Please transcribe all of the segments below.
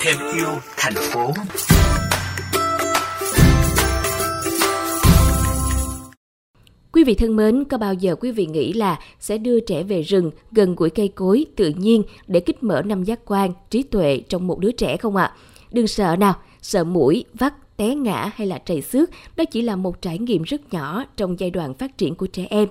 thêm yêu thành phố Quý vị thân mến, có bao giờ quý vị nghĩ là sẽ đưa trẻ về rừng gần gũi cây cối tự nhiên để kích mở năm giác quan, trí tuệ trong một đứa trẻ không ạ? Đừng sợ nào, sợ mũi, vắt, té ngã hay là trầy xước, đó chỉ là một trải nghiệm rất nhỏ trong giai đoạn phát triển của trẻ em.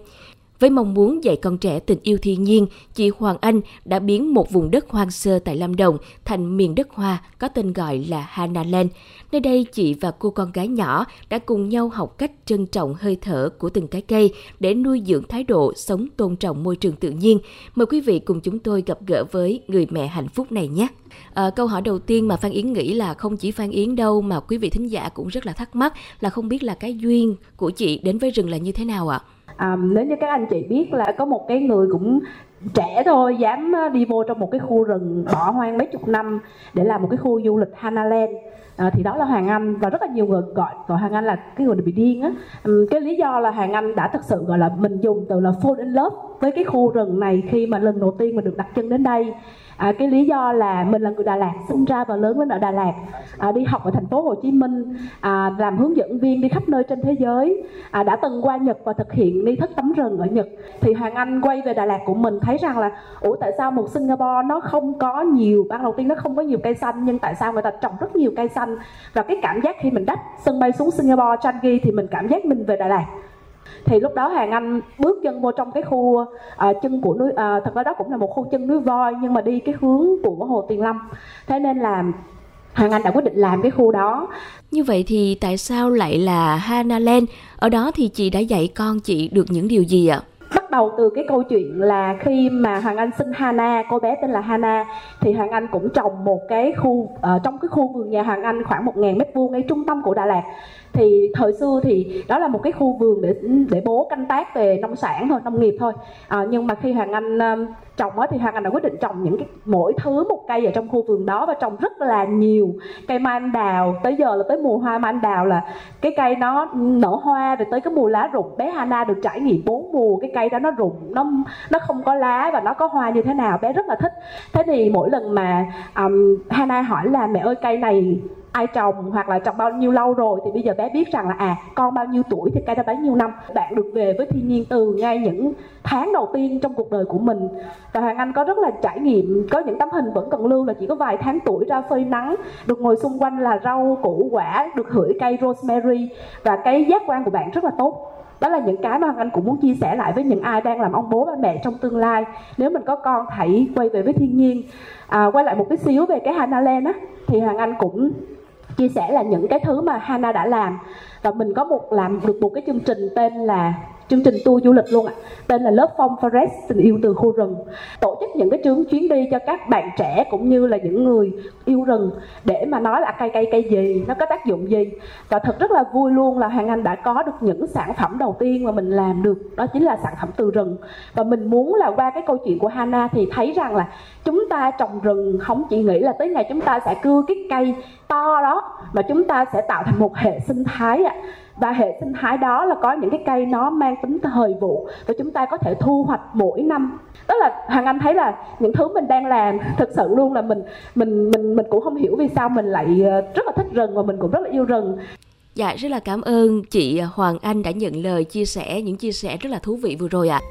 Với mong muốn dạy con trẻ tình yêu thiên nhiên, chị Hoàng Anh đã biến một vùng đất hoang sơ tại Lâm Đồng thành miền đất hoa có tên gọi là Hanaland. Nơi đây chị và cô con gái nhỏ đã cùng nhau học cách trân trọng hơi thở của từng cái cây để nuôi dưỡng thái độ sống tôn trọng môi trường tự nhiên. Mời quý vị cùng chúng tôi gặp gỡ với người mẹ hạnh phúc này nhé. À, câu hỏi đầu tiên mà Phan Yến nghĩ là không chỉ Phan Yến đâu mà quý vị thính giả cũng rất là thắc mắc là không biết là cái duyên của chị đến với rừng là như thế nào ạ? À? À, nếu như các anh chị biết là có một cái người cũng trẻ thôi dám ờ, đi vô trong một cái khu rừng bỏ hoang mấy chục năm để làm một cái khu du lịch Hanaland. À, thì đó là Hoàng Anh và rất là nhiều người gọi gọi Hoàng Anh là cái người bị điên á. Cái lý do là Hoàng Anh đã thực sự gọi là mình dùng từ là fall in love với cái khu rừng này khi mà lần đầu tiên mình được đặt chân đến đây. À, cái lý do là mình là người Đà Lạt sinh ra và lớn lên ở Đà Lạt. À, đi học ở thành phố Hồ Chí Minh à, làm hướng dẫn viên đi khắp nơi trên thế giới. À, đã từng qua Nhật và thực hiện đi thức tắm rừng ở Nhật. Thì Hoàng Anh quay về Đà Lạt của mình thấy rằng là ủa tại sao một Singapore nó không có nhiều ban đầu tiên nó không có nhiều cây xanh nhưng tại sao người ta trồng rất nhiều cây xanh và cái cảm giác khi mình đắp sân bay xuống Singapore Changi thì mình cảm giác mình về Đà Lạt thì lúc đó hàng anh bước chân vô trong cái khu à, chân của núi à, thật ra đó cũng là một khu chân núi voi nhưng mà đi cái hướng của hồ tiền Lâm thế nên là Hoàng Anh đã quyết định làm cái khu đó. Như vậy thì tại sao lại là Hana Land? Ở đó thì chị đã dạy con chị được những điều gì ạ? Đầu từ cái câu chuyện là khi mà Hoàng Anh sinh Hana, cô bé tên là Hana thì Hoàng Anh cũng trồng một cái khu uh, trong cái khu vườn nhà Hoàng Anh khoảng 1.000 mét vuông ngay trung tâm của Đà Lạt thì thời xưa thì đó là một cái khu vườn để để bố canh tác về nông sản thôi nông nghiệp thôi. À, nhưng mà khi hoàng anh um, trồng á thì hoàng anh đã quyết định trồng những cái mỗi thứ một cây ở trong khu vườn đó và trồng rất là nhiều cây mai anh đào tới giờ là tới mùa hoa mai anh đào là cái cây nó nở hoa rồi tới cái mùa lá rụng. Bé Hana được trải nghiệm bốn mùa cái cây đó nó rụng nó nó không có lá và nó có hoa như thế nào bé rất là thích. Thế thì mỗi lần mà um, Hana hỏi là mẹ ơi cây này ai trồng hoặc là trồng bao nhiêu lâu rồi thì bây giờ bé biết rằng là à con bao nhiêu tuổi thì cây đã bấy nhiêu năm. Bạn được về với thiên nhiên từ ngay những tháng đầu tiên trong cuộc đời của mình. Và hoàng anh có rất là trải nghiệm có những tấm hình vẫn còn lưu là chỉ có vài tháng tuổi ra phơi nắng được ngồi xung quanh là rau củ quả được hửi cây rosemary và cái giác quan của bạn rất là tốt. Đó là những cái mà Hoàng Anh cũng muốn chia sẻ lại với những ai đang làm ông bố ba mẹ trong tương lai. Nếu mình có con hãy quay về với thiên nhiên. À, quay lại một cái xíu về cái Hana Land á thì Hoàng Anh cũng chia sẻ là những cái thứ mà Hana đã làm. Và mình có một, làm được một cái chương trình tên là chương trình tour du lịch luôn ạ. Tên là lớp phong forest, tình yêu từ khu rừng. Tổ chức những cái chuyến chuyến đi cho các bạn trẻ cũng như là những người yêu rừng để mà nói là cây cây cây gì, nó có tác dụng gì. Và thật rất là vui luôn là hoàng anh đã có được những sản phẩm đầu tiên mà mình làm được, đó chính là sản phẩm từ rừng. Và mình muốn là qua cái câu chuyện của Hana thì thấy rằng là chúng ta trồng rừng không chỉ nghĩ là tới ngày chúng ta sẽ cưa cái cây to đó, mà chúng ta sẽ tạo thành một hệ sinh thái ạ và hệ sinh thái đó là có những cái cây nó mang tính thời vụ và chúng ta có thể thu hoạch mỗi năm đó là hoàng anh thấy là những thứ mình đang làm thực sự luôn là mình mình mình mình cũng không hiểu vì sao mình lại ờ, rất là thích rừng và mình cũng rất là yêu rừng Dạ rất là cảm ơn chị Hoàng Anh đã nhận lời chia sẻ, những chia sẻ rất là thú vị vừa rồi ạ. À.